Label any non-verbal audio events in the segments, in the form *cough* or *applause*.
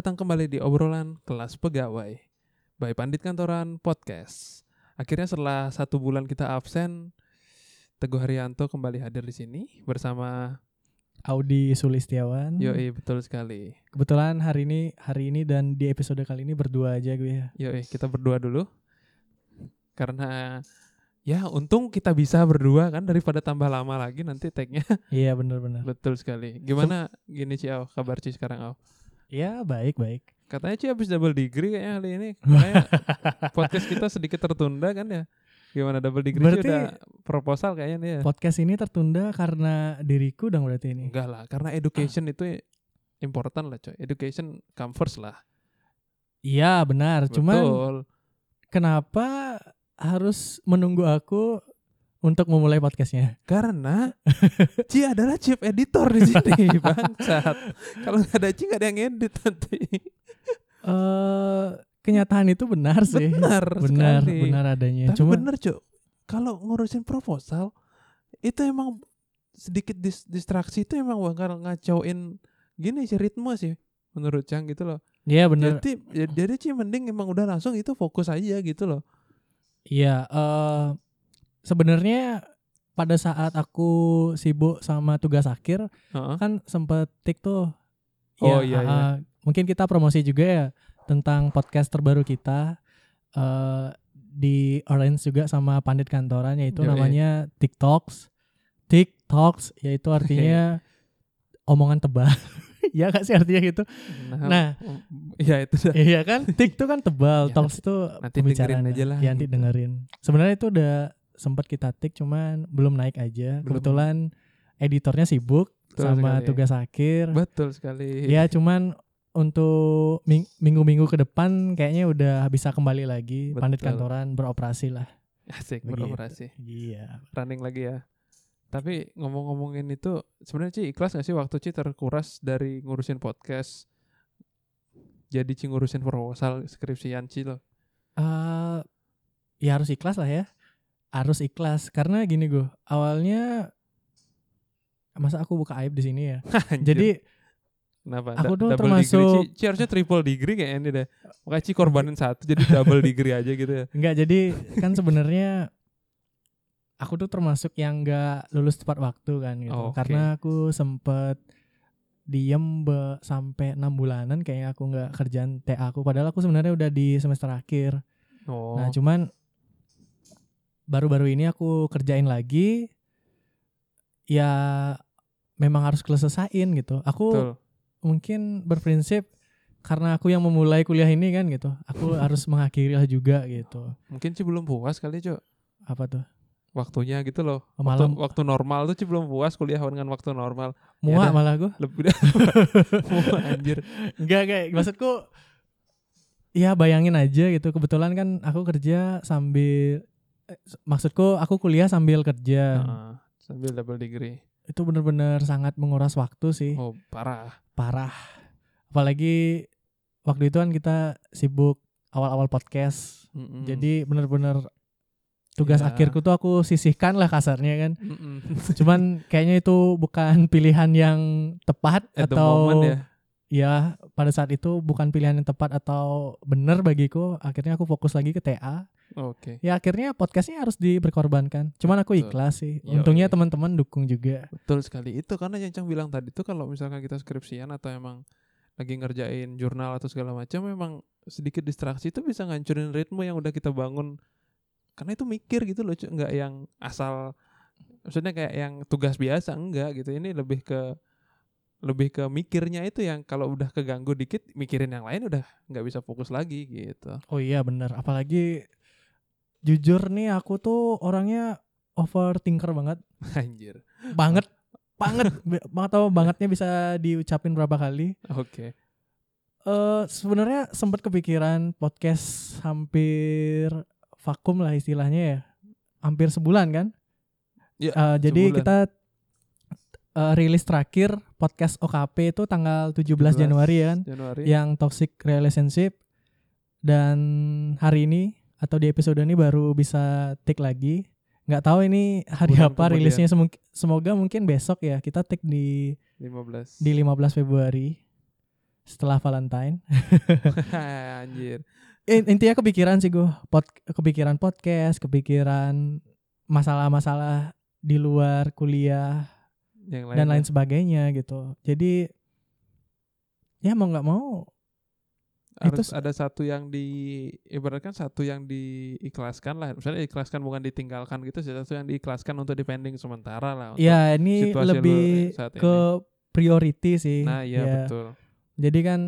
Datang kembali di obrolan kelas pegawai by Pandit Kantoran Podcast. Akhirnya setelah satu bulan kita absen, Teguh Haryanto kembali hadir di sini bersama Audi Sulistiawan. Yoi betul sekali. Kebetulan hari ini hari ini dan di episode kali ini berdua aja gue ya. Yoi kita berdua dulu karena ya untung kita bisa berdua kan daripada tambah lama lagi nanti tag-nya. Iya benar-benar. betul sekali. Gimana gini Ci Au, kabar Ci sekarang Au? Ya baik baik. Katanya Ci habis double degree kayaknya hari ini. *laughs* Kayak podcast kita sedikit tertunda kan ya. Gimana double degree Berarti- udah proposal kayaknya nih ya. Podcast ini tertunda karena diriku dong berarti ini. Enggak lah, karena education itu important lah coy. Education come first lah. Iya benar. Cuman Betul. kenapa harus menunggu aku untuk memulai podcastnya? *laughs* Karena Ci adalah chief editor di sini, *laughs* bangsat. Kalau nggak ada Ci nggak ada yang edit nanti. Eh kenyataan itu benar sih. Benar, benar sekali. benar adanya. Tapi Cuma bener cuy, kalau ngurusin proposal itu emang sedikit dis- distraksi itu emang bakal ngacauin gini sih ritme sih menurut Cang gitu loh. Iya benar. Jadi ya, jadi sih mending emang udah langsung itu fokus aja gitu loh. Iya, eh sebenarnya pada saat aku sibuk sama tugas akhir Heeh. kan sempet tik tuh. Oh, Ya, iya, iya. mungkin kita promosi juga ya tentang podcast terbaru kita eh di Orange juga sama Pandit Kantoran yaitu Yoi. namanya TikToks. TikToks yaitu artinya *laughs* omongan tebal. *laughs* ya gak sih artinya gitu? Nah. ya itu dah. Iya kan? *laughs* Tik tuh kan tebal, Ya, talks tuh nanti pembicaraan dengerin aja lah, Ya, nanti gitu. dengerin. Sebenarnya itu udah sempat kita tik cuman belum naik aja. Belum. Kebetulan editornya sibuk Betul sama sekali. tugas akhir. Betul sekali. Ya cuman untuk ming- minggu-minggu ke depan kayaknya udah bisa kembali lagi pandit Betul. kantoran beroperasi lah. Asik Begitu. beroperasi. Iya. Running lagi ya. Tapi ngomong-ngomongin itu sebenarnya Ci ikhlas gak sih waktu Ci terkuras dari ngurusin podcast jadi Ci ngurusin proposal skripsian Ci loh. eh ya harus ikhlas lah ya. Harus ikhlas karena gini gue awalnya masa aku buka aib di sini ya. *laughs* Jadi Kenapa? aku Da- tuh double degree termasuk- Ci, Ci harusnya triple degree kayaknya deh. Makanya Ci korbanin *laughs* satu jadi double degree aja gitu ya. Enggak, jadi kan sebenarnya aku tuh termasuk yang enggak lulus tepat waktu kan gitu. Oh, oke. Karena aku sempet diem be- sampai enam bulanan kayaknya aku nggak kerjaan TA aku. Padahal aku sebenarnya udah di semester akhir. Oh. Nah, cuman baru-baru ini aku kerjain lagi. Ya memang harus selesaiin gitu. Aku Betul. mungkin berprinsip karena aku yang memulai kuliah ini kan gitu. Aku *laughs* harus mengakhiri juga gitu. Mungkin Ci belum puas kali, Cok. Apa tuh? Waktunya gitu loh. Waktu, Malam waktu normal tuh Ci belum puas kuliah dengan waktu normal. muak dah. malah gue Lebih *laughs* Muak, anjir. enggak kayak maksudku ya bayangin aja gitu kebetulan kan aku kerja sambil maksudku aku kuliah sambil kerja Heeh. sambil double degree. itu bener-bener sangat menguras waktu sih Oh, parah. parah apalagi waktu itu kan kita sibuk awal-awal podcast Mm-mm. jadi bener-bener tugas Ya. akhirku tuh aku sisihkan lah kasarnya kan *laughs* cuman kayaknya itu bukan pilihan yang tepat At the atau moment ya. ya pada saat itu bukan pilihan yang tepat atau benar bagiku akhirnya aku fokus lagi ke TA Oke. ya akhirnya podcastnya harus diperkorbankan cuman aku ikhlas sih untungnya teman-teman dukung juga Betul sekali. Itu karena yang Cang bilang tadi tuh kalau misalkan kita skripsian atau emang lagi ngerjain jurnal atau segala macam memang sedikit distraksi itu bisa ngancurin ritme yang udah kita bangun. Karena itu mikir gitu loh, nggak yang asal maksudnya kayak yang tugas biasa enggak gitu. Ini lebih ke lebih ke mikirnya itu yang kalau udah keganggu dikit mikirin yang lain udah nggak bisa fokus lagi gitu. oh iya benar apalagi jujur nih aku tuh orangnya overthinker banget Anjir. banget banget Be- atau bangetnya bisa diucapin berapa kali Oke. eh sebenarnya sempat kepikiran podcast hampir vakum lah istilahnya ya hampir sebulan kan Ya, Eh, jadi sebulan. kita eh, rilis terakhir podcast OKP itu tanggal 17, 17 Januari ya kan Januari. yang toxic relationship dan hari ini atau di episode ini baru bisa take lagi nggak tahu ini hari Bulan apa kemudian. rilisnya semoga mungkin besok ya kita take di 15. di 15 Februari setelah Valentine. *laughs* Anjir. In- intinya kepikiran sih gue, pod, kepikiran podcast, kepikiran masalah-masalah di luar kuliah Yang lain dan lain sebagainya gitu. Jadi ya mau nggak mau harus itu ada satu yang di ibaratkan satu yang diikhlaskan lah. Misalnya ikhlaskan bukan ditinggalkan gitu, satu yang diikhlaskan untuk dipending sementara lah. untuk ya ini lebih ke priority sih. Nah, iya Ya. betul. Jadi kan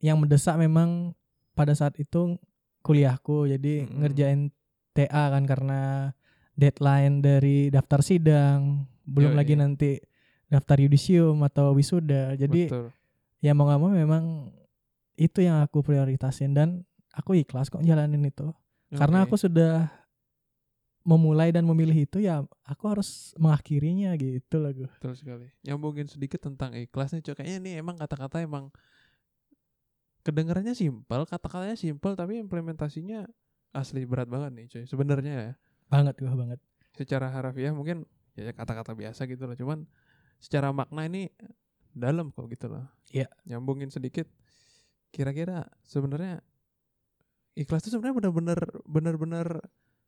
yang mendesak memang pada saat itu kuliahku. Jadi Mm-mm. ngerjain TA kan karena deadline dari daftar sidang, belum Yoi. lagi nanti daftar yudisium atau wisuda. Jadi betul. ya mau nggak mau memang itu yang aku prioritasin dan aku ikhlas kok jalanin itu. Karena Oke. aku sudah memulai dan memilih itu ya aku harus mengakhirinya gitu loh gue. Betul sekali. Nyambungin sedikit tentang ikhlas nih. Kayaknya ini emang kata-kata emang kedengarannya simpel, kata-katanya simpel tapi implementasinya asli berat banget nih, coy. Sebenarnya ya. Banget gue banget. Secara harafiah mungkin ya kata-kata biasa gitu loh, cuman secara makna ini dalam kok gitu loh. Iya. Nyambungin sedikit. Kira-kira sebenarnya ikhlas itu sebenarnya benar-benar benar-benar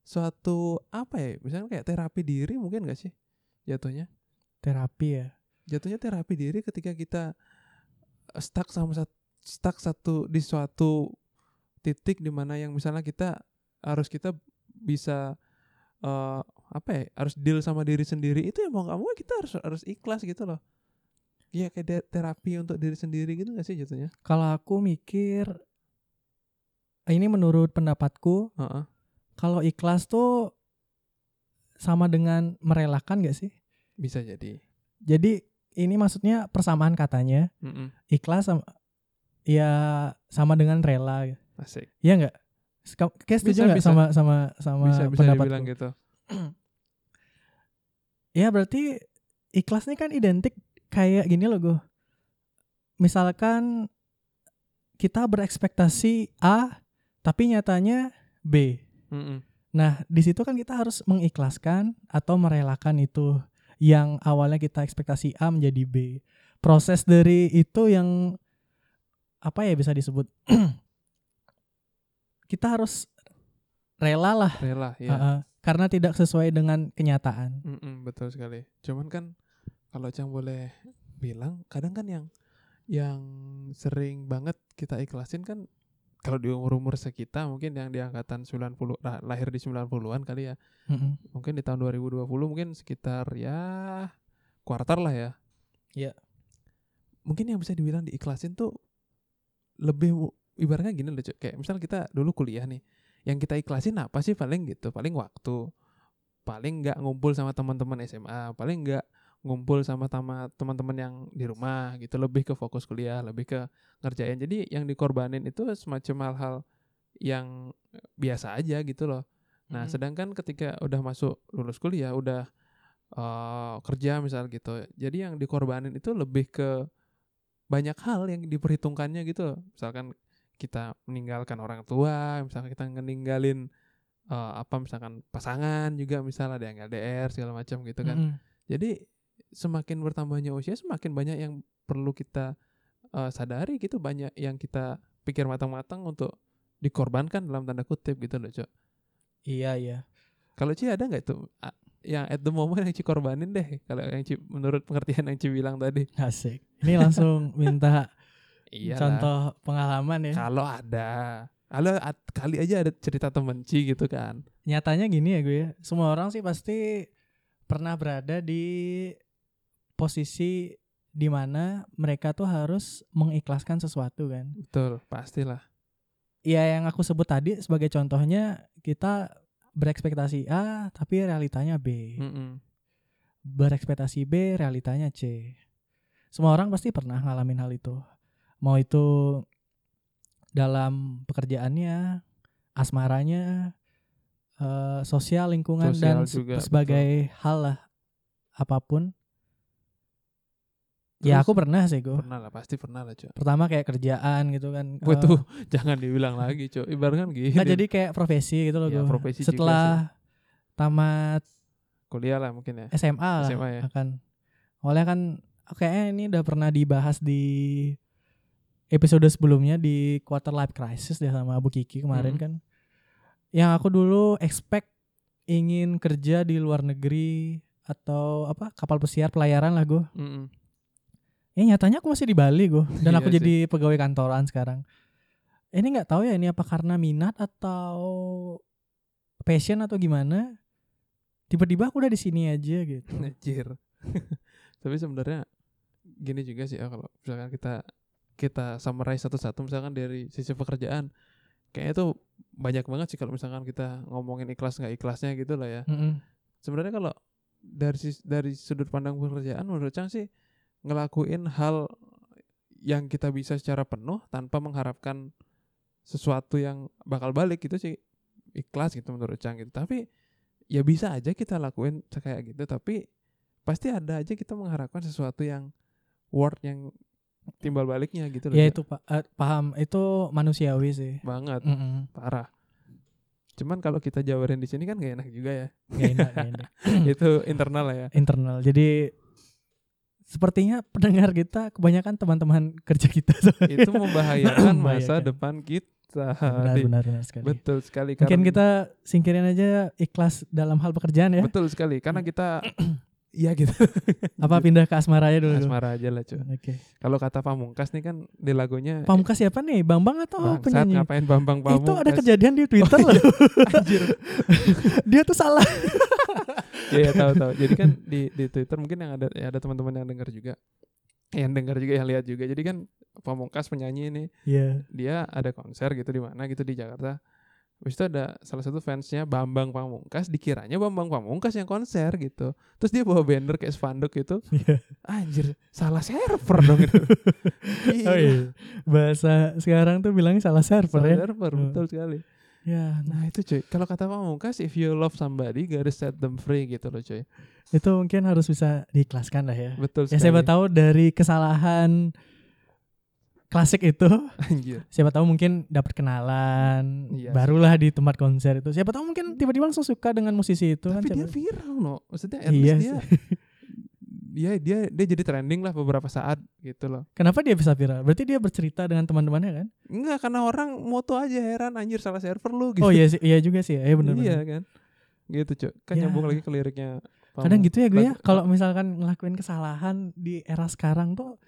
suatu apa ya? Misalnya kayak terapi diri mungkin gak sih jatuhnya? Terapi ya. jatuhnya terapi diri ketika kita stuck sama sat- stuck satu di suatu titik di mana yang misalnya kita harus kita bisa eh apa ya harus deal sama diri sendiri itu ya mau nggak mau kita harus harus ikhlas gitu loh Iya kayak terapi untuk diri sendiri gitu gak sih jatuhnya Kalau aku mikir ini menurut pendapatku Heeh. kalau ikhlas tuh sama dengan merelakan gak sih? bisa jadi Jadi ini maksudnya persamaan katanya Mm-mm. ikhlas sama ya sama dengan rela. asik Iya nggak? Kayak setuju nggak sama sama sama bisa bisa pendapatku? dibilang gitu *clears throat* Ya berarti ikhlas ini kan identik kayak gini loh gue. Misalkan kita berekspektasi A tapi nyatanya B. Mm-mm. Nah, di situ kan kita harus mengikhlaskan atau merelakan itu yang awalnya kita ekspektasi A menjadi B. Proses dari itu yang apa ya bisa disebut *clears throat* kita harus rela lah rela ya uh-uh, karena tidak sesuai dengan kenyataan. Mm-mm, betul sekali. Cuman kan kalau Cang boleh bilang, kadang kan yang yang sering banget kita ikhlasin kan kalau di umur-umur sekitar mungkin yang di angkatan 90 lah- lahir di 90-an kali ya. Mm-mm. Mungkin di tahun 2020 mungkin sekitar ya kuartal lah ya. Iya. Mungkin yang bisa dibilang diikhlasin tuh lebih ibaratnya gini loh, Cuk. kayak misal kita dulu kuliah nih. Yang kita ikhlasin apa sih paling gitu? Paling waktu. Paling nggak ngumpul sama teman-teman SMA, paling nggak ngumpul sama teman-teman yang di rumah gitu, lebih ke fokus kuliah, lebih ke ngerjain. Jadi yang dikorbanin itu semacam hal-hal yang biasa aja gitu loh. Nah, Mm-mm. sedangkan ketika udah masuk lulus kuliah, udah eh, kerja misal gitu. Jadi yang dikorbanin itu lebih ke banyak hal yang diperhitungkannya gitu loh. Misalkan kita meninggalkan orang tua, misalkan kita meninggalin eh, apa misalkan pasangan juga misalnya ada yang LDR segala macam gitu kan. Mm-mm. Jadi semakin bertambahnya usia semakin banyak yang perlu kita eh, sadari gitu banyak yang kita pikir matang-matang untuk dikorbankan dalam tanda kutip gitu loh, Cok. Iya iya. Kalau Ci ada nggak itu yang at the moment yang Ci korbanin deh kalau yang Ci menurut pengertian yang Ci bilang tadi. Asik. Ini langsung minta *laughs* Iya. contoh pengalaman ya. Kalau ada. Kalau kali aja ada cerita temen Ci gitu kan. Nyatanya gini ya gue ya. Semua orang sih pasti pernah berada di posisi di mana mereka tuh harus mengikhlaskan sesuatu kan. Betul, pastilah. Ya yang aku sebut tadi sebagai contohnya kita berekspektasi A tapi realitanya B. Mm-mm. Berekspektasi B realitanya C. Semua orang pasti pernah ngalamin hal itu. Mau itu dalam pekerjaannya, asmaranya, eh, sosial lingkungan dan Sosial se- juga, sebagai hal lah apa pun. Ya aku pernah sih gue. Pernah lah, pasti pernah lah, Cok. Pertama kayak kerjaan gitu kan. Gue eh, tuh *laughs* jangan dibilang lagi, Cok. Ibaratkan gini. nggak jadi kayak profesi gitu loh Ya, gue. profesi juga Setelah tamat kuliah lah mungkin ya. SMA lah SMA ya. akan. Awalnya kan kayaknya ini udah pernah dibahas di episode sebelumnya di quarter life crisis deh sama Abu Kiki kemarin Hmm. kan. Yang aku dulu expect ingin kerja di luar negeri atau apa kapal pesiar pelayaran lah gue. Mm-mm. Eh nyatanya aku masih di Bali gue *laughs* dan Iya aku sih. jadi pegawai kantoran sekarang. Ini nggak tahu ya ini apa karena minat atau passion atau gimana. Tiba-tiba aku udah di sini aja gitu. *laughs* Anjir. *laughs* Tapi sebenarnya gini juga sih ya kalau misalkan kita kita summarize satu-satu misalkan dari sisi pekerjaan kayaknya tuh banyak banget sih kalau misalkan kita ngomongin ikhlas nggak ikhlasnya gitu lah ya. Mm-mm. Sebenarnya kalau dari dari sudut pandang pekerjaan menurut Cang sih ngelakuin hal yang kita bisa secara penuh tanpa mengharapkan sesuatu yang bakal balik gitu sih ikhlas gitu menurut Cang gitu. Tapi ya bisa aja kita lakuin kayak gitu tapi pasti ada aja kita mengharapkan sesuatu yang worth yang timbal baliknya gitu loh. Ya itu pa- eh, paham itu manusiawi sih. banget Mm-mm. parah. Cuman kalau kita jabarin di sini kan gak enak juga ya. Gak enak, gak enak. *laughs* itu internal lah ya. internal. Jadi sepertinya pendengar kita kebanyakan teman-teman kerja kita. *laughs* itu membahayakan masa depan kita. benar, benar, benar sekali. Betul sekali Mungkin karena kita singkirin aja ikhlas dalam hal pekerjaan ya. betul sekali karena kita *clears throat* Iya gitu. *laughs* Apa pindah ke asmara aja dulu? Asmara aja lah cuy. Oke. Kalau kata Pamungkas nih kan di lagunya Pamungkas siapa nih? Bambang atau Bangsat penyanyi? ngapain Bambang Pamungkas? Itu ada kejadian di Twitter loh. *laughs* Anjir. Dia tuh salah. Iya ya, tahu tahu. Jadi kan di di Twitter mungkin yang ada ya ada teman-teman yang dengar juga. Yang dengar juga yang lihat juga. Jadi kan Pamungkas penyanyi ini Iya. dia ada konser gitu di mana gitu di Jakarta. Habis itu ada salah satu fansnya Bambang Pamungkas dikiranya Bambang Pamungkas yang konser gitu. Terus dia bawa banner kayak spanduk gitu. Iya. Anjir, salah server dong gitu. *laughs* Oh iya. Bahasa sekarang tuh bilangnya salah server Salah ya. server, Hmm. betul sekali. Ya, Nah itu cuy, kalau kata Pamungkas if you love somebody gotta set them free gitu loh cuy. itu mungkin harus bisa diikhlaskan lah ya. Betul Ya sekali. siapa tahu dari kesalahan klasik itu, Anjir. siapa tahu mungkin dapat kenalan, Iya barulah di tempat konser itu. Siapa tahu mungkin tiba-tiba langsung suka dengan musisi itu kan. Tapi dia siapa- viral no. Maksudnya at Iya least dia *laughs* dia dia dia jadi trending lah beberapa saat gitu loh. Kenapa dia bisa viral? Berarti dia bercerita dengan teman-temannya kan? Enggak karena orang moto aja heran anjir salah server lu gitu. Oh iya sih, iya juga sih. Iya benar Iya kan. Gitu cuy. Kan Ya. nyambung lagi ke liriknya. Kadang gitu ya gue ya. Kalau misalkan ngelakuin kesalahan di era sekarang tuh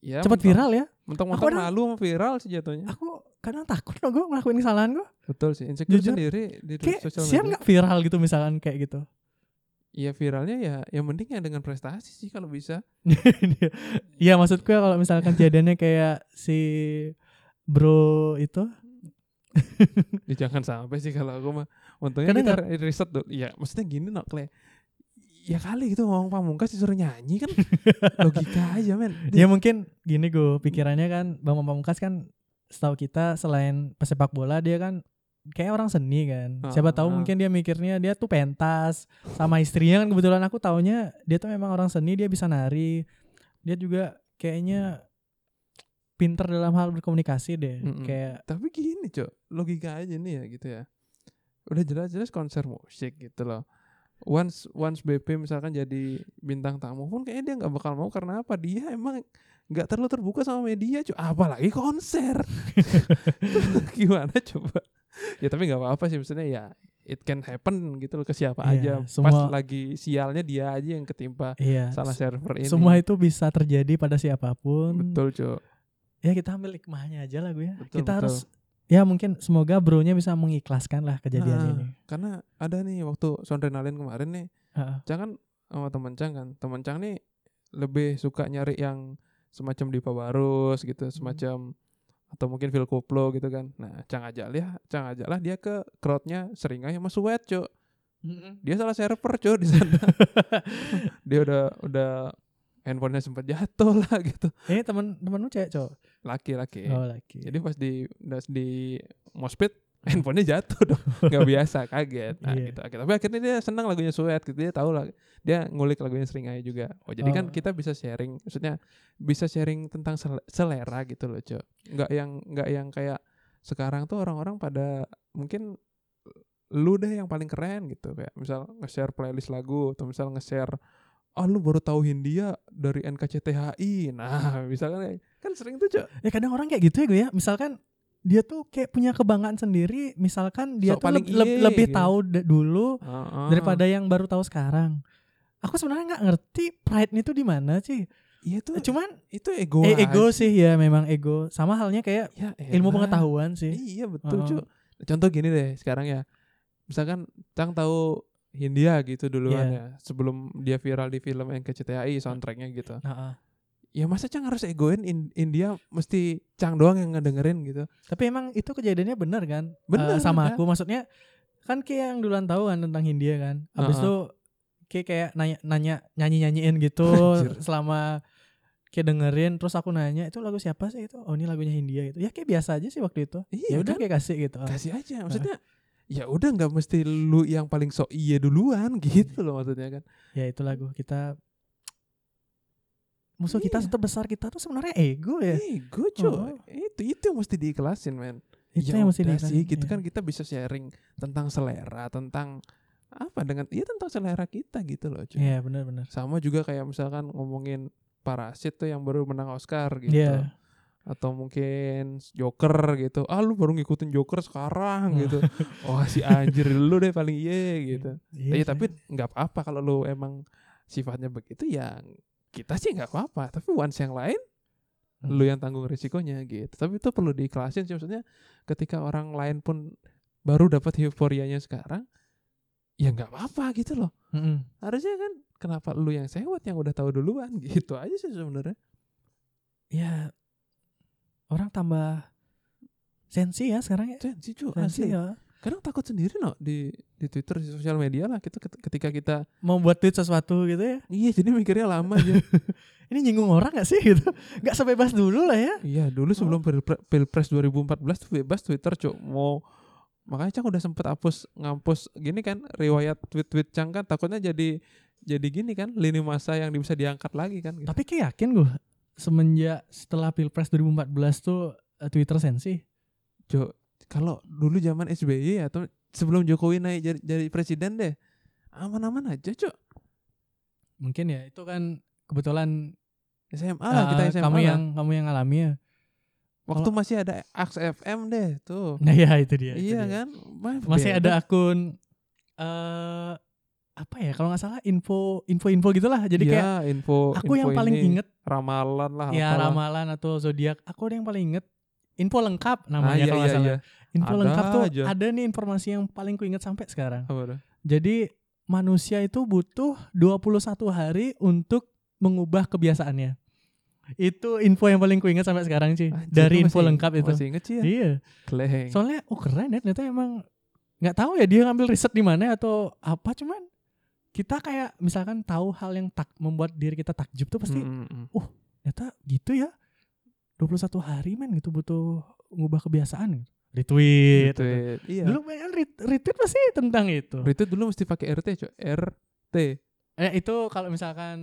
ya, cepat viral ya. Mentok-mentok malu sama viral sih jatuhnya. Aku kadang takut loh gue ngelakuin kesalahan gue. Betul sih. Insecure Jujur, sendiri di Kayak sosial siap media. nggak viral gitu misalkan kayak gitu. Iya viralnya ya yang penting ya dengan prestasi sih kalau bisa. *laughs* Iya maksudku ya kalau misalkan kejadiannya kayak si bro itu Ya, jangan sampai sih kalau aku mah. Untungnya Kadang kita riset dulu. Ya maksudnya gini no, Kle. Ya kali gitu ngomong pamungkas disuruh nyanyi kan *laughs* logika aja men. ya mungkin gini gue pikirannya kan Bang Pamungkas kan setahu kita selain pesepak bola dia kan kayak orang seni kan. Siapa tahu Ah. mungkin dia mikirnya dia tuh pentas sama istrinya kan kebetulan aku taunya dia tuh memang orang seni dia bisa nari. Dia juga kayaknya pinter dalam hal berkomunikasi deh. Mm-mm. Kayak Tapi gini cok, logika aja nih ya gitu ya. Udah jelas-jelas konser musik gitu loh. Once once BP misalkan jadi bintang tamu pun kayaknya dia nggak bakal mau karena apa? Dia emang nggak terlalu terbuka sama media, cok. Apalagi konser. *laughs* *laughs* Gimana coba? Ya tapi nggak apa-apa sih maksudnya ya it can happen gitu loh ke siapa Iya, aja. Pas semua- lagi sialnya dia aja yang ketimpa iya salah server ini. semua itu bisa terjadi pada siapa pun. betul cok. Ya kita ambil hikmahnya aja lah gue ya. Betul, kita betul. harus ya mungkin semoga bronya bisa mengikhlaskan lah kejadian Ah, ini. Karena ada nih waktu Sondrenalin kemarin nih Heeh. Cang kan sama temen Cang kan temen Cang nih lebih suka nyari yang semacam Dipa Barus gitu Hmm. Atau mungkin Phil Koplo gitu kan. Nah Cang ajak lah Cang ajak lah dia ke crowdnya seringai sama Sweat cok dia salah server cok di sana. *laughs* Dia udah udah handphonenya sempat jatuh lah gitu. Ini teman temanmu cewek cowok. laki-laki Oh laki. jadi pas di udah di mospit handphonenya jatuh dong. *laughs* Nggak biasa kaget. Nah Iya. gitu. Tapi akhirnya dia senang lagunya Sweat gitu. Dia tahu lah dia ngulik lagunya Seringai juga. Oh jadi kan Oh. kita bisa sharing maksudnya bisa sharing tentang sel- selera gitu loh cok. Nggak yang nggak yang kayak sekarang tuh orang-orang pada mungkin lu deh yang paling keren gitu. Kayak misal nge-share playlist lagu atau misal nge-share ah lu baru tahu Hindia dari NKCTHI nah *laughs* misalkan kan sering tuh cok. Ya kadang orang kayak gitu ya gue ya. Misalkan dia tuh kayak punya kebanggaan sendiri. Misalkan dia Sok tuh leb- leb- iye lebih gitu. tahu dulu Heeh. daripada yang baru tahu sekarang. Aku sebenarnya nggak ngerti pride itu di mana sih. iya tuh Cuman itu ego eh, ego aja. sih ya memang ego. Sama halnya kayak ya, ilmu elah. pengetahuan sih. iya betul Heeh. cok contoh gini deh sekarang ya misalkan Cang tahu Hindia gitu duluan Iya. ya sebelum dia viral di film NKCTHI soundtracknya gitu Heeh. Ya masa Cang harus egoin In- India mesti Cang doang yang ngedengerin gitu. Tapi emang itu kejadiannya benar kan? Benar, Eh, sama benar. aku maksudnya kan kayak yang duluan tahu kan tentang Hindia kan. Habis itu kayak kayak nanya nanya nyanyi nyanyiin gitu selama kayak dengerin terus aku nanya itu lagu siapa sih itu? Oh ini lagunya Hindia gitu. Ya kayak biasa aja sih waktu itu. Iya ya udah kan? kayak kasih gitu. Kasih aja maksudnya ya udah nggak mesti lu yang paling sok iya duluan *laughs* gitu loh maksudnya kan. Ya itu lagu kita musuh kita Iya. terbesar kita tuh sebenarnya ego ya ego cuy Oh. itu itu yang mesti diikhlasin men itu Ya yang mesti diikhlasin, sih gitu iya. kan kita bisa sharing tentang selera tentang apa dengan iya tentang selera kita gitu loh cuy Iya benar-benar sama juga kayak misalkan ngomongin parasit tuh yang baru menang Oscar gitu Iya atau mungkin Joker gitu ah lu baru ngikutin Joker sekarang *laughs* Oh. gitu wah si anjir lu deh paling iye gitu Iya sih. tapi nggak apa-apa kalau lu emang sifatnya begitu ya kita sih nggak apa-apa tapi once yang lain Hmm. lu yang tanggung risikonya gitu. Tapi itu perlu diikhlasin sih maksudnya ketika orang lain pun baru dapat euforianya sekarang ya nggak apa-apa gitu loh. Mm-mm. harusnya kan kenapa lu yang sewot yang udah tahu duluan *laughs* gitu aja sih sebenarnya. Ya orang tambah sensi ya sekarang ya. Sensi cu sensi asli. ya kadang takut sendiri no di di Twitter di sosial media lah kita ket- ketika kita mau buat tweet sesuatu gitu ya? Iya jadi mikirnya lama aja. *laughs* Ini nyinggung orang gak sih gitu? Nggak sebebas dulu lah ya. Iya dulu sebelum pilpre- pilpres 2014 tuh bebas Twitter cuk. Mau makanya Cang udah sempet hapus ngampus gini kan riwayat tweet-tweet Cang kan takutnya jadi jadi gini kan lini masa yang bisa diangkat lagi kan gitu. tapi kayak yakin gue semenjak setelah pilpres 2014 tuh eh, Twitter sensi? Cuk, kalau dulu zaman SBY atau sebelum Jokowi naik jadi, jadi presiden deh aman-aman aja cuk mungkin ya itu kan kebetulan SMA lah kita eh, SMA kamu lah. yang kamu yang alami ya waktu kalau- masih ada Aks FM deh tuh nah ya itu dia itu iya dia. kan Mah, masih ada akun eh apa ya kalau nggak salah info info info gitulah jadi Iya, kayak info aku yang info paling ini, inget ramalan lah ya apalah. ramalan atau zodiak aku ada yang paling inget info lengkap Ah, namanya iya, kalau nggak iya, salah iya. Info Ada lengkap tuh aja. ada nih informasi yang paling kuinget sampai sekarang Apa jadi manusia itu butuh 21 hari untuk mengubah kebiasaannya itu info yang paling kuinget sampai sekarang sih dari info masih- lengkap itu Masih inget sih ya? iya Kleng. soalnya oh keren ya ternyata emang nggak tahu ya dia ngambil riset di mana atau apa cuman kita kayak misalkan tahu hal yang tak membuat diri kita takjub tuh pasti Mm, mm, mm. ternyata gitu ya 21 hari men gitu butuh ngubah kebiasaan gitu. Retweet. Iya. dulu ret- retweet pasti tentang itu Retweet dulu mesti pakai RT, Cok. RT. eh itu kalau misalkan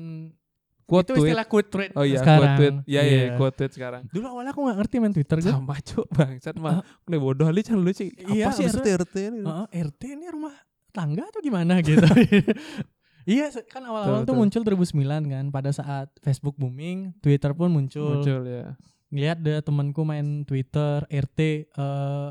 Quote itu tweet. istilah quote tweet Oh iya, sekarang quote tweet. Iya, iya, quote tweet sekarang. dulu awalnya aku nggak ngerti main twitter gue Sama, Cok. Bangsat mah. Gue bodoh kali can lu sih. Apa Iya, sih RT RT ini? Heeh, RT ini rumah tangga atau gimana gitu. *laughs* iya, kan awal-awal Betul, tuh betul. muncul 2009 kan pada saat Facebook booming, Twitter pun muncul. Muncul ya. Lihat deh temanku main Twitter RT eh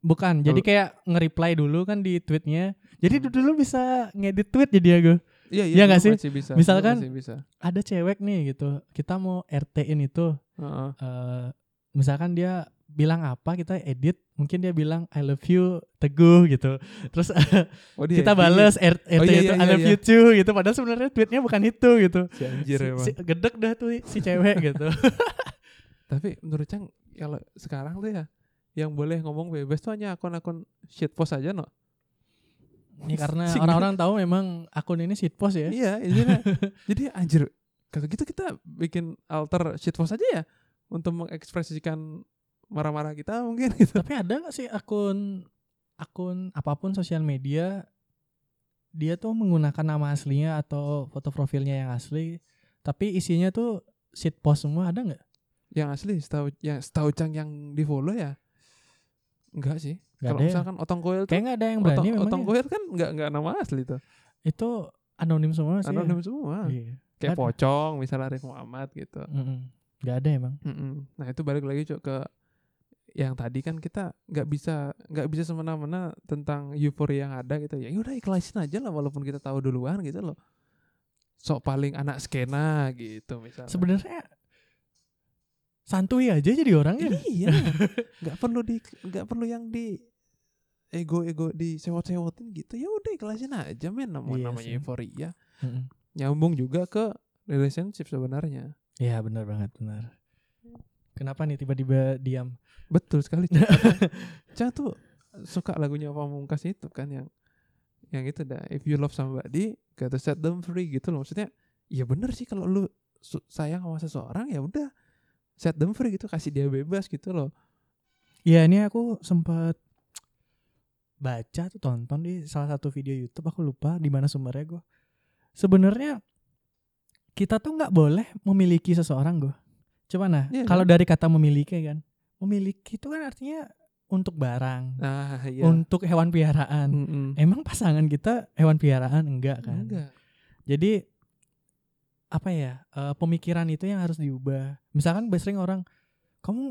bukan, jadi kayak nge-reply dulu kan di tweetnya. Jadi Hmm. dulu bisa ngedit tweet jadi aku. Iya, Iya nggak dulu sih? Masih bisa. Misalkan- masih bisa. Ada cewek nih gitu, kita mau RT-in itu Heeh. eh misalkan dia bilang apa kita edit mungkin dia bilang I love you teguh gitu. Terus Oh, dia kita R- RT Oh, iya, itu iya, I love iya. you too gitu. Padahal sebenarnya tweetnya bukan itu gitu. Si anjir si, emang. si- gedek dah tuh si cewek gitu. *laughs* Tapi menurut Cang kalau sekarang tuh ya yang boleh ngomong bebas tuh hanya akun-akun shitpost aja no. ini karena *laughs* orang-orang tahu memang akun ini shitpost ya. Iya, intinya *laughs* jadi anjir kalau gitu kita bikin alter shitpost aja ya untuk mengekspresikan marah-marah kita mungkin *laughs* gitu. tapi ada nggak sih akun akun apa pun sosial media dia tuh menggunakan nama aslinya atau foto profilnya yang asli tapi isinya tuh shitpost semua ada nggak Yang asli setahu yang setahu Cang yang di follow ya enggak sih. Nggak Kalau ya? misalkan Otong Koil tuh kayak nggak ada yang Otong, berani memang Otong ya. Koil kan enggak enggak nama asli tuh. itu anonim semua sih. ya. anonim semua Iya. kayak Ada. pocong misalnya Arif Muhammad gitu Mm-mm. Nggak ada emang. Mm-mm. Nah itu balik lagi cok ke yang tadi kan kita nggak bisa nggak bisa semena-mena tentang euforia yang ada gitu ya. Udah ikhlasin aja lah walaupun kita tahu duluan gitu loh. Sok paling anak skena gitu misalnya. Sebenarnya santuy aja jadi orang ya. iya. *laughs* Nggak perlu di nggak perlu yang di ego-ego di sewot-sewotin gitu. Ya udah ikhlasin aja men namanya, Iya namanya euforia. Mm-mm. Nyambung juga ke relationship sebenarnya. Iya benar banget benar. Kenapa nih tiba-tiba diam? Betul sekali. Cang *laughs* tuh suka lagunya Pamungkas itu kan yang yang itu dah if you love somebody gotta set them free gitu loh maksudnya ya bener sih kalau lu sayang sama seseorang ya udah set them free gitu kasih dia bebas gitu loh Ya ini aku sempat baca tuh tonton di salah satu video YouTube aku lupa di mana sumbernya gue. Sebenarnya kita tuh nggak boleh memiliki seseorang gue. Coba nah, Iya kalau kan? dari kata memiliki kan, memiliki itu kan artinya untuk barang, nah iya untuk hewan piaraan. Mm-mm. Emang pasangan kita hewan piaraan enggak kan? enggak Jadi apa ya eh, pemikiran itu yang harus diubah. Misalkan sering orang kamu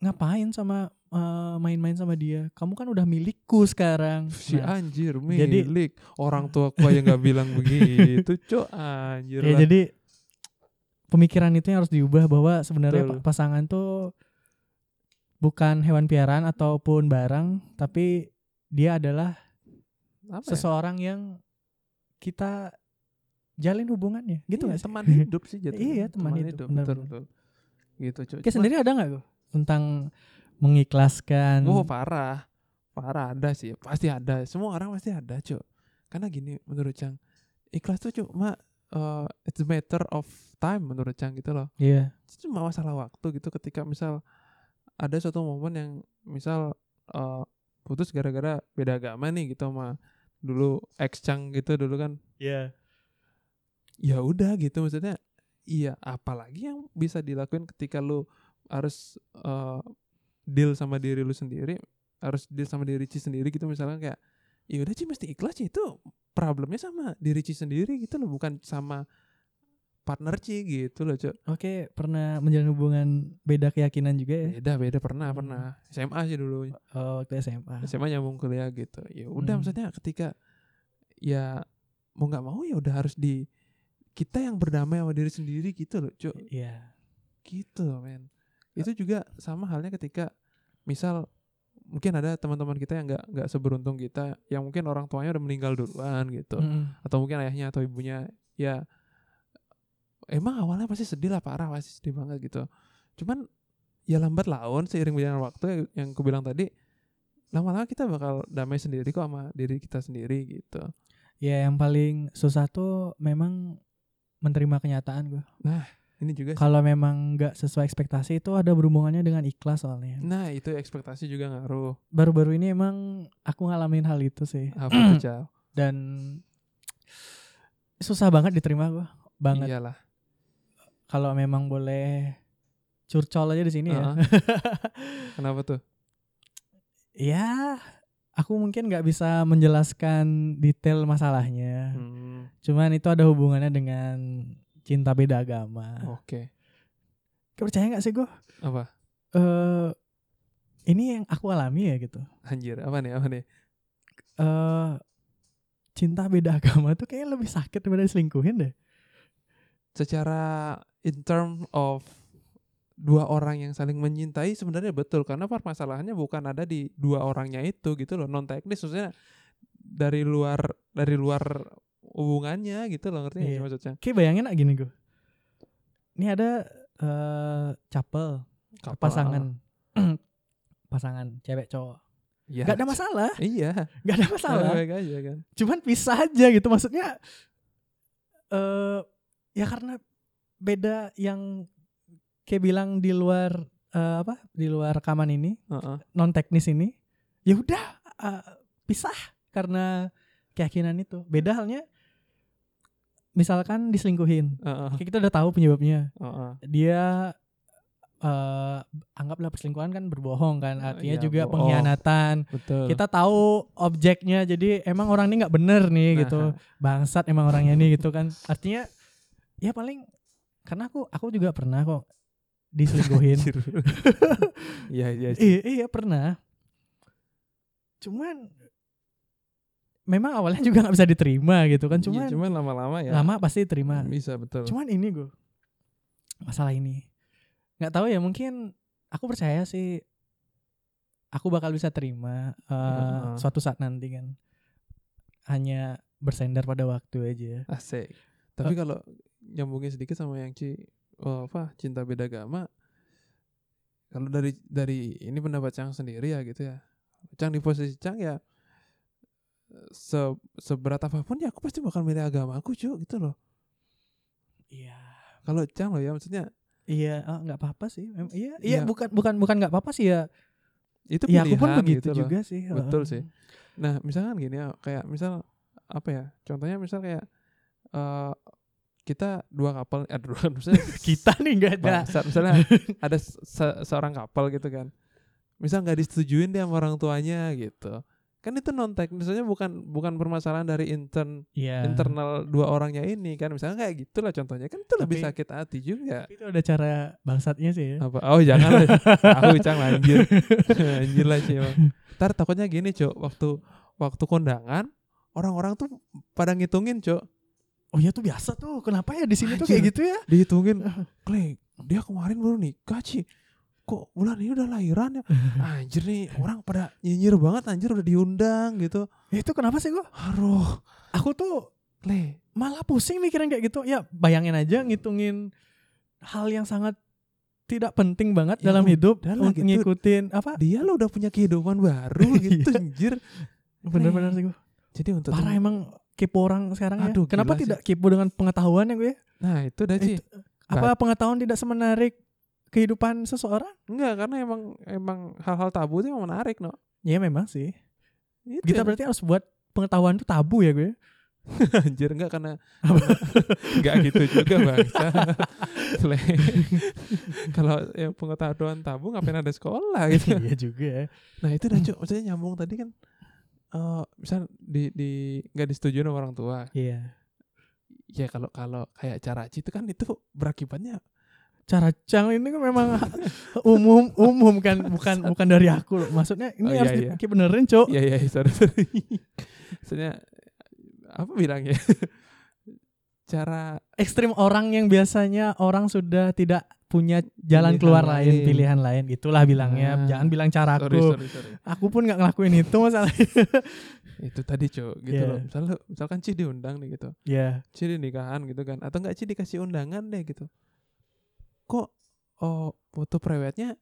ngapain sama eh, main-main sama dia? Kamu kan udah milikku sekarang. si Nah, anjir jadi- milik orang tua gua yang nggak bilang *laughs* begitu cok anjir ya lah. jadi pemikiran itu yang harus diubah bahwa sebenarnya Betul. pa- pasangan tuh bukan hewan piaraan ataupun barang, tapi dia adalah Apa ya? seseorang yang kita jalin hubungannya, gitu Iya, sih? teman hidup sih *laughs* jatuhnya. Iya, teman hidup, benar, betul benar. betul gitu Kayak Cuma- sendiri ada nggak gue tentang mengikhlaskan? Oh parah, parah ada sih, pasti ada. Semua orang pasti ada, cuk. Karena gini, menurut Cang, ikhlas tuh cuma uh, it's a matter of time menurut Cang gitu loh. Iya. Itu cuma masalah waktu gitu. Ketika misal ada suatu momen yang misal uh, putus gara-gara beda agama nih gitu sama dulu ex Cang gitu dulu kan. Iya. Ya udah gitu maksudnya. Iya, apalagi yang bisa dilakuin ketika lu harus uh, deal sama diri lu sendiri, harus deal sama diri Ci sendiri gitu misalnya kayak ya udah Ci mesti ikhlas Ci itu problemnya sama diri Ci sendiri gitu loh, bukan sama partner Ci gitu loh, Cok. Oke, pernah menjalin hubungan beda keyakinan juga ya? Beda, beda pernah, Hmm. pernah. SMA sih dulu. Oh, waktu SMA. SMA nyambung kuliah gitu. Ya udah Hmm. maksudnya ketika ya mau nggak mau ya udah harus di kita yang berdamai sama diri sendiri gitu loh, Cok. Iya. Gitu men. Itu juga sama halnya ketika misal mungkin ada teman-teman kita yang nggak nggak seberuntung kita yang mungkin orang tuanya udah meninggal duluan gitu Mm-mm. atau mungkin ayahnya atau ibunya ya emang awalnya pasti sedih lah parah pasti sedih banget gitu cuman ya lambat laun seiring berjalan waktu yang aku bilang tadi lama-lama kita bakal damai sendiri kok sama diri kita sendiri gitu Ya, yang paling susah tuh memang menerima kenyataan gue. Ini juga. Kalau memang nggak sesuai ekspektasi itu ada berhubungannya dengan ikhlas soalnya. nah itu ekspektasi juga ngaruh Baru-baru ini emang aku ngalamin hal itu sih. apa *clears throat* tuh? Dan susah banget diterima gue. Banget. iyalah Kalau memang boleh curcol aja di sini ya. Heeh. *laughs* kenapa tuh ya, aku mungkin nggak bisa menjelaskan detail masalahnya. Hmm, Cuman itu ada hubungannya dengan cinta beda agama. oke Kau percaya nggak sih gue? apa eh ini yang aku alami ya gitu. anjir apa nih apa nih eh cinta beda *laughs* agama tuh kayaknya lebih sakit daripada diselingkuhin deh. secara in term of dua orang yang saling mencintai sebenarnya betul karena permasalahannya bukan ada di dua orangnya itu gitu loh non teknis maksudnya dari luar dari luar hubungannya gitu loh ngerti Iya. sih maksudnya Kayak bayangin gak gini gue. Ini ada eh couple Couple, pasangan *clears throat* pasangan cewek cowok. ya Gak ada masalah, iya gak ada masalah. aja kan Cuman pisah aja gitu maksudnya. eh ya karena beda yang kayak bilang di luar eh, apa di luar rekaman ini Heeh. non teknis ini ya udah eh, pisah karena keyakinan itu beda halnya misalkan diselingkuhin Heeh. Kayak kita udah tahu penyebabnya Heeh. dia eh anggaplah perselingkuhan kan berbohong kan artinya iya, juga bohong. pengkhianatan Betul. kita tahu objeknya jadi emang orang ini nggak bener nih Nah, gitu bangsat emang orangnya nih gitu kan artinya ya paling karena aku aku juga pernah kok diselingkuhin. *laughs* Iya iya iya pernah cuman memang awalnya *laughs* juga nggak bisa diterima gitu kan Iya, cuman cuman lama-lama ya. lama pasti terima Bisa betul. cuman ini gue masalah ini nggak tahu ya mungkin aku percaya sih aku bakal bisa terima eh, Heeh. suatu saat nanti kan hanya bersender pada waktu aja Asik. Eh. Tapi kalau nyambungin sedikit sama yang Ci oh, apa cinta beda agama kalau dari dari ini pendapat Cang sendiri ya gitu ya. Cang di posisi Cang ya se seberat apa pun ya aku pasti bakal milih agamaku cuy gitu loh. iya Kalau Cang loh ya maksudnya iya ah, nggak apa-apa sih iya iya Iya. bukan bukan bukan nggak apa-apa sih ya itu ya aku pun pilihan begitu gitu loh. juga sih Betul sih. Nah, misalkan gini ya, kayak misal apa ya? Contohnya misal kayak eh kita dua kapal, eh dua *laughs* misalnya kita nih nggak ada Bangsat, misalnya ada se- seorang kapal gitu kan. Misal nggak disetujuin dia sama orang tuanya gitu. Kan itu non teknisnya bukan bukan permasalahan dari intern Iya. internal dua orangnya ini kan. Misalnya kayak gitulah contohnya. Kan itu lebih Tapi- sakit hati juga. Tapi itu ada cara bangsatnya sih ya. Apa? Oh, jangan. Aku *laughs* cang lanjut. *laughs* Anjir lah sih. Ntar takutnya gini, Cok. Waktu waktu kondangan orang-orang tuh pada ngitungin, Cok. Oh iya tuh biasa tuh. Kenapa ya di sini tuh kayak gitu ya? Dihitungin, *laughs* Kleng, dia kemarin baru nikah, Ci. Kok bulan ini udah lahiran ya? *laughs* Anjir nih, orang pada nyinyir banget anjir udah diundang gitu. Ya, itu kenapa sih gua? Aduh, Aku tuh Le. malah pusing mikirin kayak gitu. Ya bayangin aja ngitungin hal yang sangat tidak penting banget Ya dalam hidup untuk gitu. ngikutin apa? Dia lo udah punya kehidupan baru *laughs* gitu Iya. anjir. Bener-bener sih gua. Jadi untuk Parah emang kepo orang sekarang ya. Aduh, Kenapa gila sih. tidak kepo dengan pengetahuan ya gue? Nah, itu dah. Itu- Apa pengetahuan tidak semenarik kehidupan seseorang? Enggak, karena emang emang hal-hal tabu itu emang menarik, no. Ya memang sih. Itu Kita berarti harus buat pengetahuan itu tabu ya gue. *laughs* Anjir enggak karena enggak gitu juga bangsa. *laughs* Kalau yang pengetahuan tabu ngapain ada sekolah gitu. iya juga ya. Nah, itu Cuk. maksudnya nyambung tadi kan eh misal di di enggak disetujui sama orang tua. Iya. Ya kalau kalau kayak cara itu kan itu berakibatnya Cara cang ini kan memang *laughs* umum umum kan bukan bukan dari aku loh. Maksudnya ini Oh, iya, harus iya. benerin, Cok. Iya iya sorry sorry. Maksudnya apa bilangnya? *laughs* Cara Ekstrim orang yang biasanya orang sudah tidak punya jalan Pilihan keluar lain, lain. pilihan lain. Itulah bilangnya. Nah, Jangan bilang caraku. sorry sorry sorry. Aku pun nggak ngelakuin itu masalahnya. *laughs* Itu tadi Cuk gitu Iya. loh. Lu- misalkan Ci diundang nih gitu. ya. Ci di nikahan gitu kan atau enggak Ci dikasih undangan deh gitu. Kok oh foto prewednya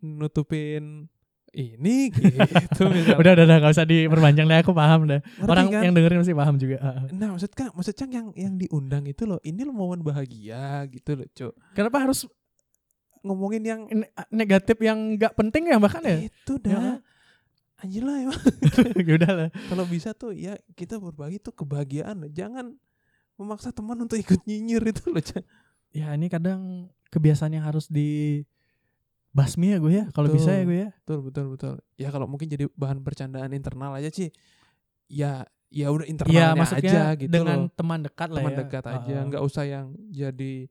nutupin ini gitu *laughs* misalnya. Udah udah udah nggak usah diperpanjang deh. Aku paham deh. Ngerti Orang kan? yang dengerin masih paham juga. Nah, maksud Kang, maksud Cang yang yang diundang itu loh, ini lo momen bahagia gitu loh, Cuk. Kenapa harus Ngomongin yang ne- negatif yang nggak penting ya bahkan ya? itu dah. Anjir lah emang. *laughs* ya udah lah. Kalau bisa tuh ya kita berbagi tuh kebahagiaan. Jangan memaksa teman untuk ikut nyinyir itu loh, Cang. Ya ini kadang kebiasaan yang harus di basmi ya gue ya. Kalau bisa ya gue ya. Betul, betul, betul. Ya kalau mungkin jadi bahan bercandaan internal aja sih. Ya ya udah internalnya maksudnya aja gitu dengan loh. teman dekat lah Teman ya. dekat aja, Heeh. nggak usah yang jadi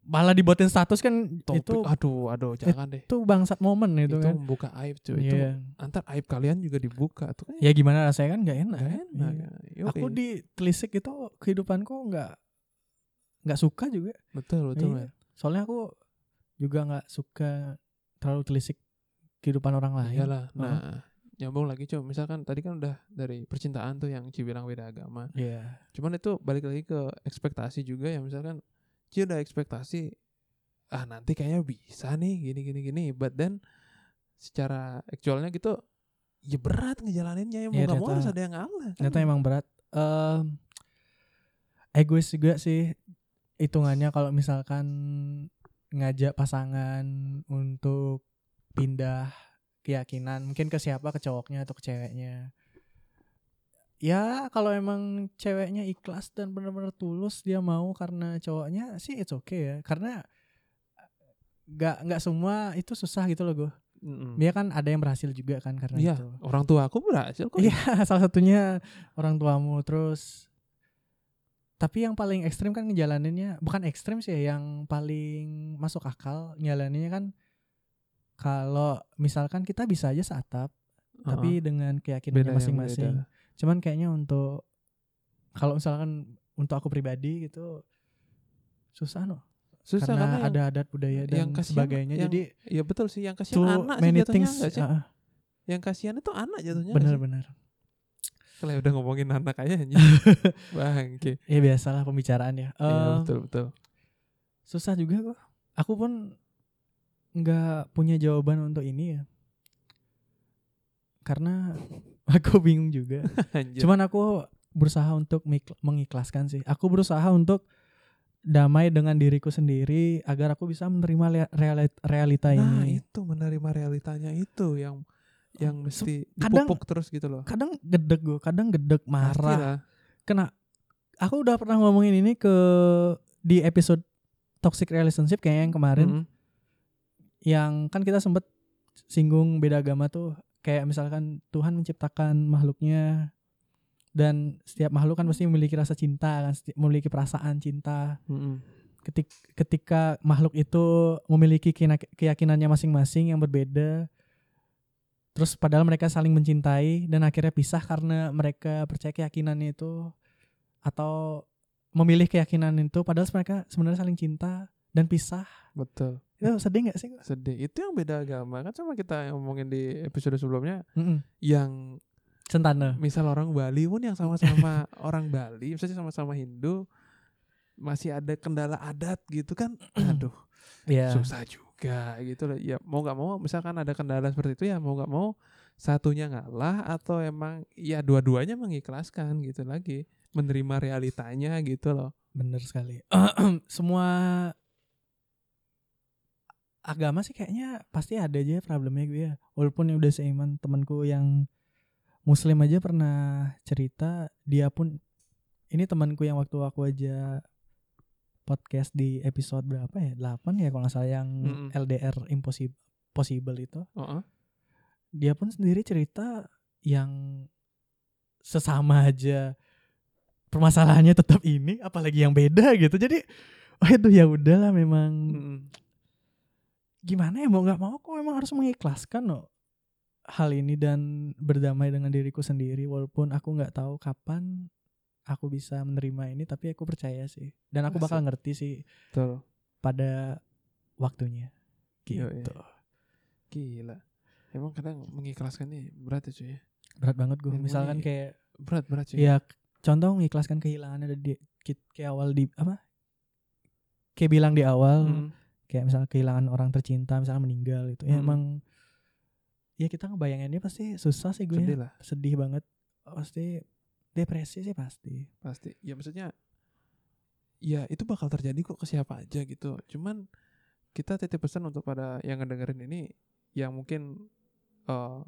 Malah dibuatin status kan topik. itu aduh, aduh, jangan deh. itu bangsat momen itu, Itu, kan. membuka aib, cuy. Itu Iya. antar aib kalian juga dibuka tuh kan. Ya gimana rasanya kan nggak enak. Gak kan? enak. Iya. ya. Aku ditelisik itu kehidupanku nggak nggak suka juga. betul betul Iya. Soalnya aku juga nggak suka terlalu telisik kehidupan orang lain. Iyalah. Nah, nyambung lagi coba misalkan tadi kan udah dari percintaan tuh yang Ci bilang beda agama. Iya. Cuman itu balik lagi ke ekspektasi juga ya misalkan Ci udah ekspektasi ah nanti kayaknya bisa nih gini gini gini but then secara aktualnya gitu ya berat ngejalaninnya ya mau Iya, nggak mau harus ada yang ngalah kan. Ternyata emang berat. Em, egois juga sih hitungannya kalau misalkan ngajak pasangan untuk pindah keyakinan mungkin ke siapa ke cowoknya atau ke ceweknya ya kalau emang ceweknya ikhlas dan benar-benar tulus dia mau karena cowoknya sih it's okay ya karena nggak nggak semua itu susah gitu loh gue Mm-mm. dia kan ada yang berhasil juga kan karena Iya, itu orang tua aku berhasil kok. Iya, *laughs* salah satunya orang tuamu. Terus tapi yang paling ekstrim kan ngejalaninnya bukan ekstrim sih ya, yang paling masuk akal ngejalaninnya kan kalau misalkan kita bisa aja seatap Heeh. tapi dengan keyakinannya yang masing-masing. Cuman kayaknya untuk kalau misalkan untuk aku pribadi gitu susah no Susah karena, karena, ada adat budaya dan yang kasihan- sebagainya. yang- Jadi ya betul sih yang kasihan anak sih jatuhnya things. sih? ah, Yang kasihan itu anak jatuhnya. bener-bener. Kalau udah ngomongin anak aja anjing. *laughs* Bangke. Ya biasalah pembicaraan ya. Iya, Eh, betul betul. susah juga kok. Aku pun nggak punya jawaban untuk ini ya. Karena *laughs* aku bingung juga. Cuman aku berusaha untuk mengikhlaskan sih. Aku berusaha untuk damai dengan diriku sendiri agar aku bisa menerima realita nah, ini. itu menerima realitanya itu yang yang mesti kadang- dipupuk terus gitu loh. Kadang gedek gue, kadang gedek marah. Pastilah. Kena aku udah pernah ngomongin ini ke di episode toxic relationship kayaknya yang kemarin. Mm-mm. yang kan kita sempet singgung beda agama tuh kayak misalkan Tuhan menciptakan makhluknya dan setiap makhluk kan pasti memiliki rasa cinta kan memiliki perasaan cinta Mm-mm. ketik ketika makhluk itu memiliki keyakinannya masing-masing yang berbeda terus padahal mereka saling mencintai dan akhirnya pisah karena mereka percaya keyakinannya itu atau memilih keyakinan itu padahal mereka sebenarnya saling cinta dan pisah Betul. itu sedih nggak sih Sedih. Itu yang beda agama kan sama kita yang ngomongin di episode sebelumnya Mm-mm. yang Sentana. misal orang Bali pun yang sama-sama *laughs* orang Bali, misalnya sama-sama Hindu masih ada kendala adat gitu kan. Aduh, Iya. susah juga gitu loh. Ya mau nggak mau misalkan ada kendala seperti itu ya mau nggak mau satunya ngalah atau emang ya dua-duanya mengikhlaskan gitu lagi menerima realitanya gitu loh. Bener sekali. *clears throat* Semua agama sih kayaknya pasti ada aja problemnya gue ya. Walaupun udah seiman temanku yang muslim aja pernah cerita dia pun ini temanku yang waktu aku aja podcast di episode berapa ya? 8 ya kalau nggak salah yang Mm-mm. LDR impossible possible itu. Heeh. Dia pun sendiri cerita yang sesama aja permasalahannya tetap ini apalagi yang beda gitu. Jadi oh itu ya udahlah memang Mm-mm. gimana ya mau nggak mau aku memang harus mengikhlaskan loh hal ini dan berdamai dengan diriku sendiri walaupun aku nggak tahu kapan aku bisa menerima ini tapi aku percaya sih dan aku bakal ngerti sih Betul. pada waktunya gitu Yoi. Gila. Emang kadang mengikhlaskan nih berat ya cuy. ya? berat banget gue misalkan ya. kayak Berat berat cuy. ya contoh mengikhlaskan kehilangan ada di kayak awal di apa kayak bilang di awal Mm-mm. kayak misalnya kehilangan orang tercinta misalnya meninggal itu ya Mm. emang ya kita ngebayanginnya pasti susah sih gue ya. Sedih lah sedih banget pasti depresi sih pasti pasti. Ya maksudnya ya itu bakal terjadi kok ke siapa aja gitu. Cuman kita titip pesan untuk pada yang ngedengerin ini yang mungkin eh,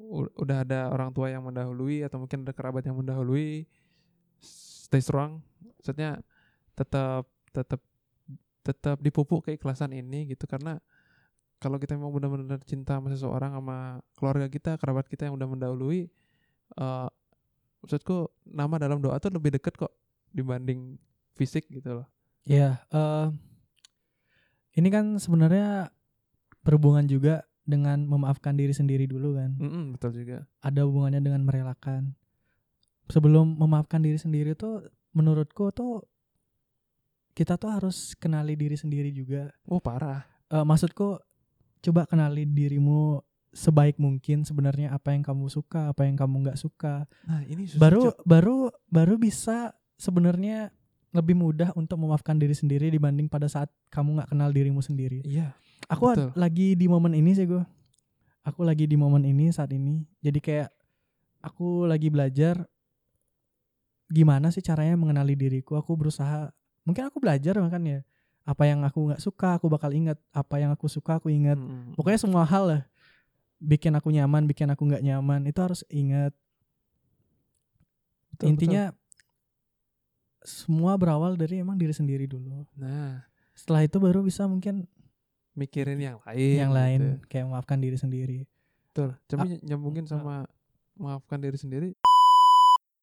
u- udah ada orang tua yang mendahului atau mungkin ada kerabat yang mendahului stay strong. Maksudnya tetap tetap tetap dipupuk keikhlasan ini gitu karena kalau kita memang benar-benar cinta sama seseorang sama keluarga kita, kerabat kita yang udah mendahului eh maksudku nama dalam doa tuh lebih deket kok dibanding fisik gitu loh. ya eh ini kan sebenarnya berhubungan juga dengan memaafkan diri sendiri dulu kan Mm-mm, betul juga. ada hubungannya dengan merelakan sebelum memaafkan diri sendiri tuh menurutku tuh kita tuh harus kenali diri sendiri juga Oh parah. Eh, maksudku coba kenali dirimu sebaik mungkin sebenarnya apa yang kamu suka apa yang kamu nggak suka Nah ini susah, baru Cok. baru baru bisa sebenarnya lebih mudah untuk memaafkan diri sendiri dibanding pada saat kamu nggak kenal dirimu sendiri Iya. aku Betul. lagi di momen ini sih gue aku lagi di momen ini saat ini jadi kayak aku lagi belajar gimana sih caranya mengenali diriku aku berusaha mungkin aku belajar makanya apa yang aku nggak suka aku bakal ingat apa yang aku suka aku ingat Mm-mm. pokoknya semua hal lah bikin aku nyaman bikin aku nggak nyaman itu harus ingat Betul, intinya semua berawal dari emang diri sendiri dulu betul. Nah setelah itu baru bisa mungkin mikirin yang lain. yang gitu. lain kayak memaafkan diri sendiri. Betul. Coba Ah. nyambungin sama maafkan diri sendiri.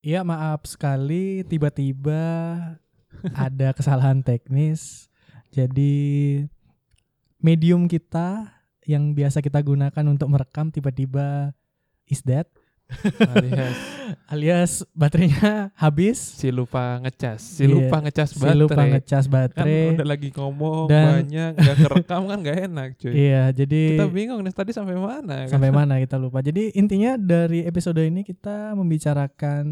Iya maaf sekali tiba-tiba ada kesalahan teknis. Jadi medium kita yang biasa kita gunakan untuk merekam tiba-tiba is dead Alias *laughs* alias baterainya habis. si lupa ngecas, si Iya, lupa ngecas Si baterai. lupa ngecas kan baterai. udah lagi ngomong Dan- banyak nggak kerekam kan nggak enak cuy. Iya, jadi Kita bingung nih tadi sampai mana kan? sampai mana kita lupa. Jadi intinya dari episode ini kita membicarakan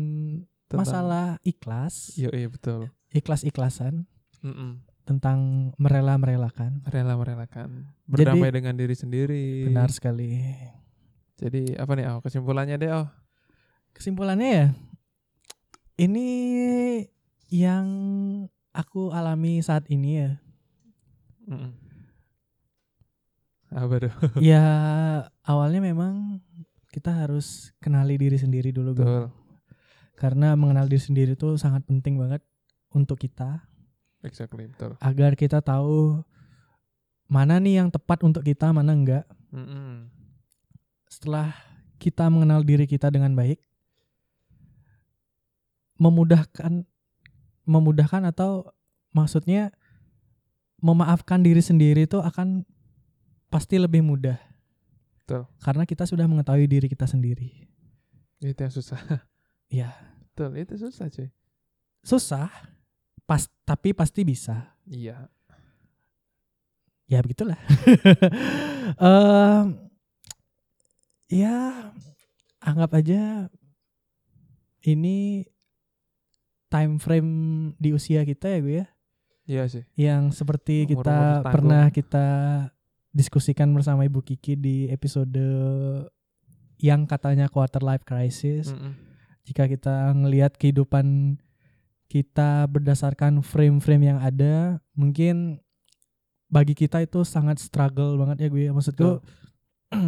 Tentang- masalah ikhlas, Iya iya betul. ikhlas-ikhlasan Mm-mm. Tentang merela-merelakan. Rela merelakan berdamai dengan diri sendiri. Benar sekali. Jadi apa nih oh kesimpulannya deh oh Kesimpulannya ya, ini yang aku alami saat ini ya. Mm-mm. Apa tuh? *laughs* ya awalnya memang kita harus kenali diri sendiri dulu. Betul. Karena mengenal diri sendiri itu sangat penting banget untuk kita Exactly betul. agar kita tahu mana nih yang tepat untuk kita, mana enggak. Mm-mm. Setelah kita mengenal diri kita dengan baik, memudahkan memudahkan atau maksudnya memaafkan diri sendiri itu akan pasti lebih mudah. Betul. Karena kita sudah mengetahui diri kita sendiri. Itu yang susah. Ya, Betul, itu susah cuy. susah, pas tapi pasti bisa. Iya. Ya begitulah. *laughs* Em, ya anggap aja ini time frame di usia kita ya gue ya, Iya sih. yang seperti Umur-umur kita tanggung. pernah kita diskusikan bersama Ibu Kiki di episode yang katanya quarter life crisis. Mm-mm. Jika kita ngelihat kehidupan kita berdasarkan frame-frame yang ada, mungkin bagi kita itu sangat struggle banget ya gue. Maksudku *clears throat*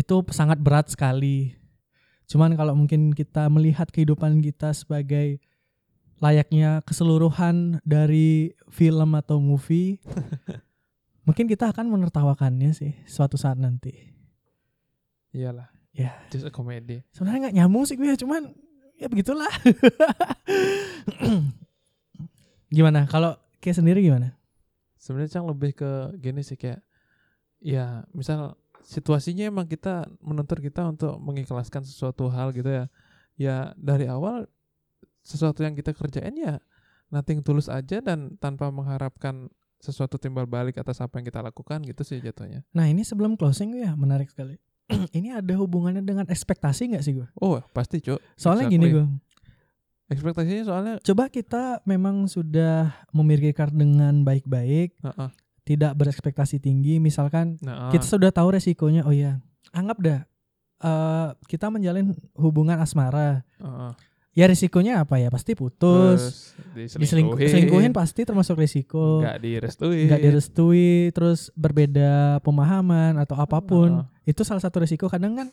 itu sangat berat sekali. Cuman kalau mungkin kita melihat kehidupan kita sebagai layaknya keseluruhan dari film atau movie, *laughs* mungkin kita akan menertawakannya sih suatu saat nanti. Iyalah. Ya. Just a comedy. sebenarnya nggak nyambung sih gue cuman ya begitulah *laughs* gimana kalau kayak sendiri gimana Sebenarnya Cang lebih ke gini sih kayak ya misal situasinya emang kita menuntut kita untuk mengikhlaskan sesuatu hal gitu ya. Ya dari awal sesuatu yang kita kerjain ya nothing tulus aja dan tanpa mengharapkan sesuatu timbal balik atas apa yang kita lakukan gitu sih jatuhnya. nah ini sebelum closing ya menarik sekali *clears throat* ini ada hubungannya dengan ekspektasi nggak sih gue Oh pasti cuk. soalnya gini Exactly. gue Ekspektasinya soalnya coba kita memang sudah memikirkan dengan baik-baik Heeh. tidak berekspektasi tinggi misalkan Nah, kita sudah tahu resikonya oh ya anggap dah eh, kita menjalin hubungan asmara heeh. Ya risikonya apa ya pasti putus Terus diselingkuhin diselingkuhin pasti termasuk risiko nggak direstui. nggak direstui terus berbeda pemahaman atau apa pun Heeh. itu salah satu risiko kadang kan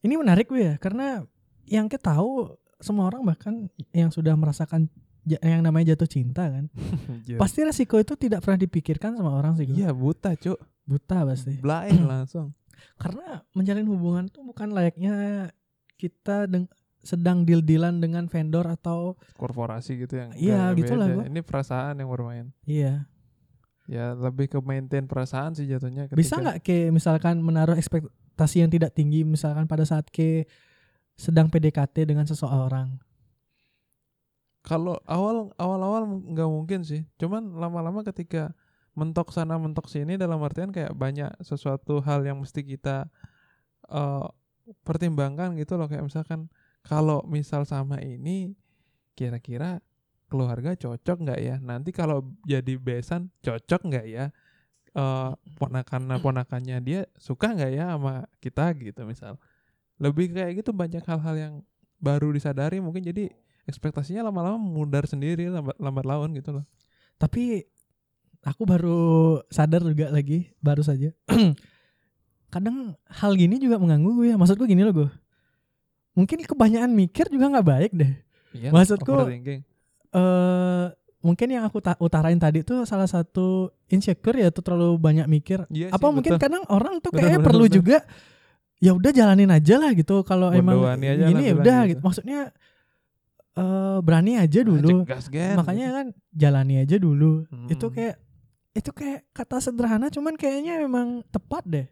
ini menarik gue ya karena yang kita tahu semua orang bahkan yang sudah merasakan yang namanya jatuh cinta kan Anjir. *laughs* pasti resiko itu tidak pernah dipikirkan sama orang sih Iya buta cuk. buta pasti Blind langsung. karena menjalin hubungan tuh bukan layaknya kita deng- sedang deal-dealan dengan vendor atau korporasi gitu yang Iya, gitu lah gua. Ini perasaan yang bermain. iya Ya lebih ke maintain perasaan sih jatuhnya. bisa nggak ke misalkan menaruh ekspektasi yang tidak tinggi misalkan pada saat ke sedang PDKT dengan seseorang Kalau awal awal awal nggak mungkin sih. Cuman lama-lama ketika mentok sana mentok sini dalam artian kayak banyak sesuatu hal yang mesti kita eh pertimbangkan gitu loh kayak misalkan kalau misal sama ini kira-kira keluarga cocok nggak ya? Nanti kalau jadi besan cocok nggak ya? Eh ponakan ponakannya dia suka nggak ya sama kita gitu misal? Lebih kayak gitu banyak hal-hal yang baru disadari mungkin jadi ekspektasinya lama-lama mudar sendiri lambat lambat laun gitu loh. Tapi aku baru sadar juga lagi baru saja. *clears throat* Kadang hal gini juga mengganggu gue ya. Maksudku gini loh gue mungkin kebanyakan mikir juga nggak baik deh iya Maksudku- eh mungkin yang aku ta- utarain tadi tuh salah satu insecure ya tuh terlalu banyak mikir. Iya Apa sih, mungkin betul. kadang orang tuh kayaknya betul, perlu betul. juga ya udah jalanin aja lah gitu kalau emang gini ya udah gitu. gitu. Maksudnya eh berani aja dulu. Gas. Makanya kan jalani aja dulu. Itu Hmm. kayak itu kayak kata sederhana cuman kayaknya memang tepat deh.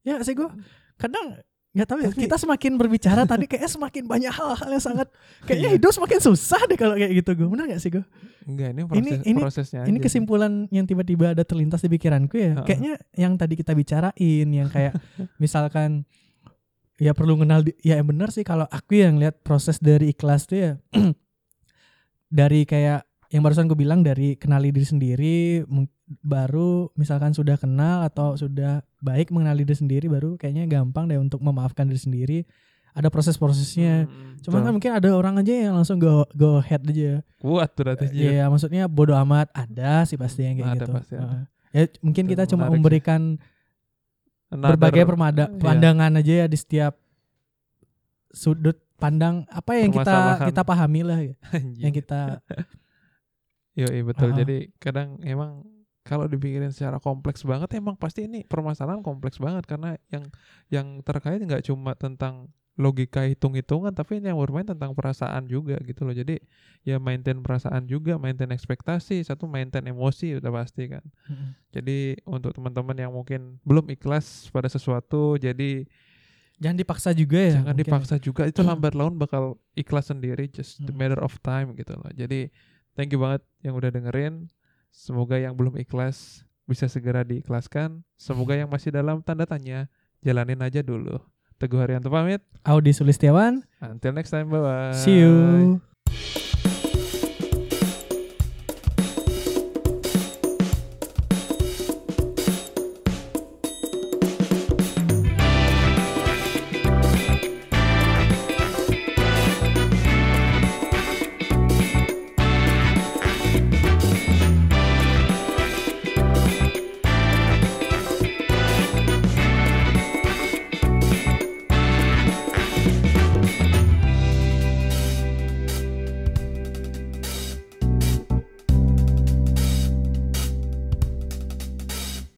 Ya sih gue kadang nggak tahu ya Tapi- kita semakin berbicara *laughs* tadi kayak semakin banyak hal-hal yang sangat kayaknya hidup semakin susah deh kalau kayak gitu gue benar gak sih gue enggak ini proses ini- prosesnya ini aja. kesimpulan yang tiba-tiba ada terlintas di pikiranku ya Heeh. kayaknya yang tadi kita bicarain yang kayak *laughs* misalkan ya perlu kenal di- ya yang benar sih kalau aku yang lihat proses dari ikhlas tuh ya *clears throat* dari kayak yang barusan gue bilang dari kenali diri sendiri baru misalkan sudah kenal atau sudah baik mengenali diri sendiri baru kayaknya gampang deh untuk memaafkan diri sendiri ada proses-prosesnya Hmm, cuman kan mungkin ada orang aja yang langsung go go ahead aja kuat berarti Iya, Jir. maksudnya bodoh amat ada sih pasti yang kayak Ada gitu. pasti ada. Heeh. Ya mungkin Itu kita cuma sih. memberikan Another- berbagai permada iya. pandangan aja ya di setiap sudut pandang apa yang kita kita pahami lah ya, *laughs* yang kita *laughs* Yo, iya betul. Ah. Jadi kadang emang kalau dipikirin secara kompleks banget emang pasti ini permasalahan kompleks banget karena yang yang terkait nggak cuma tentang logika hitung-hitungan tapi yang bermain tentang perasaan juga gitu loh. Jadi ya maintain perasaan juga, maintain ekspektasi, satu maintain emosi udah pasti kan. Jadi untuk teman-teman yang mungkin belum ikhlas pada sesuatu jadi jangan dipaksa juga ya. jangan mungkin. dipaksa juga itu *clears throat* lambat laun bakal ikhlas sendiri just the Mm. matter of time gitu loh jadi thank you banget yang udah dengerin semoga yang belum ikhlas bisa segera diikhlaskan semoga yang masih dalam tanda tanya jalanin aja dulu Teguh Haryanto pamit Audi Sulistiawan. until next time bye bye See you.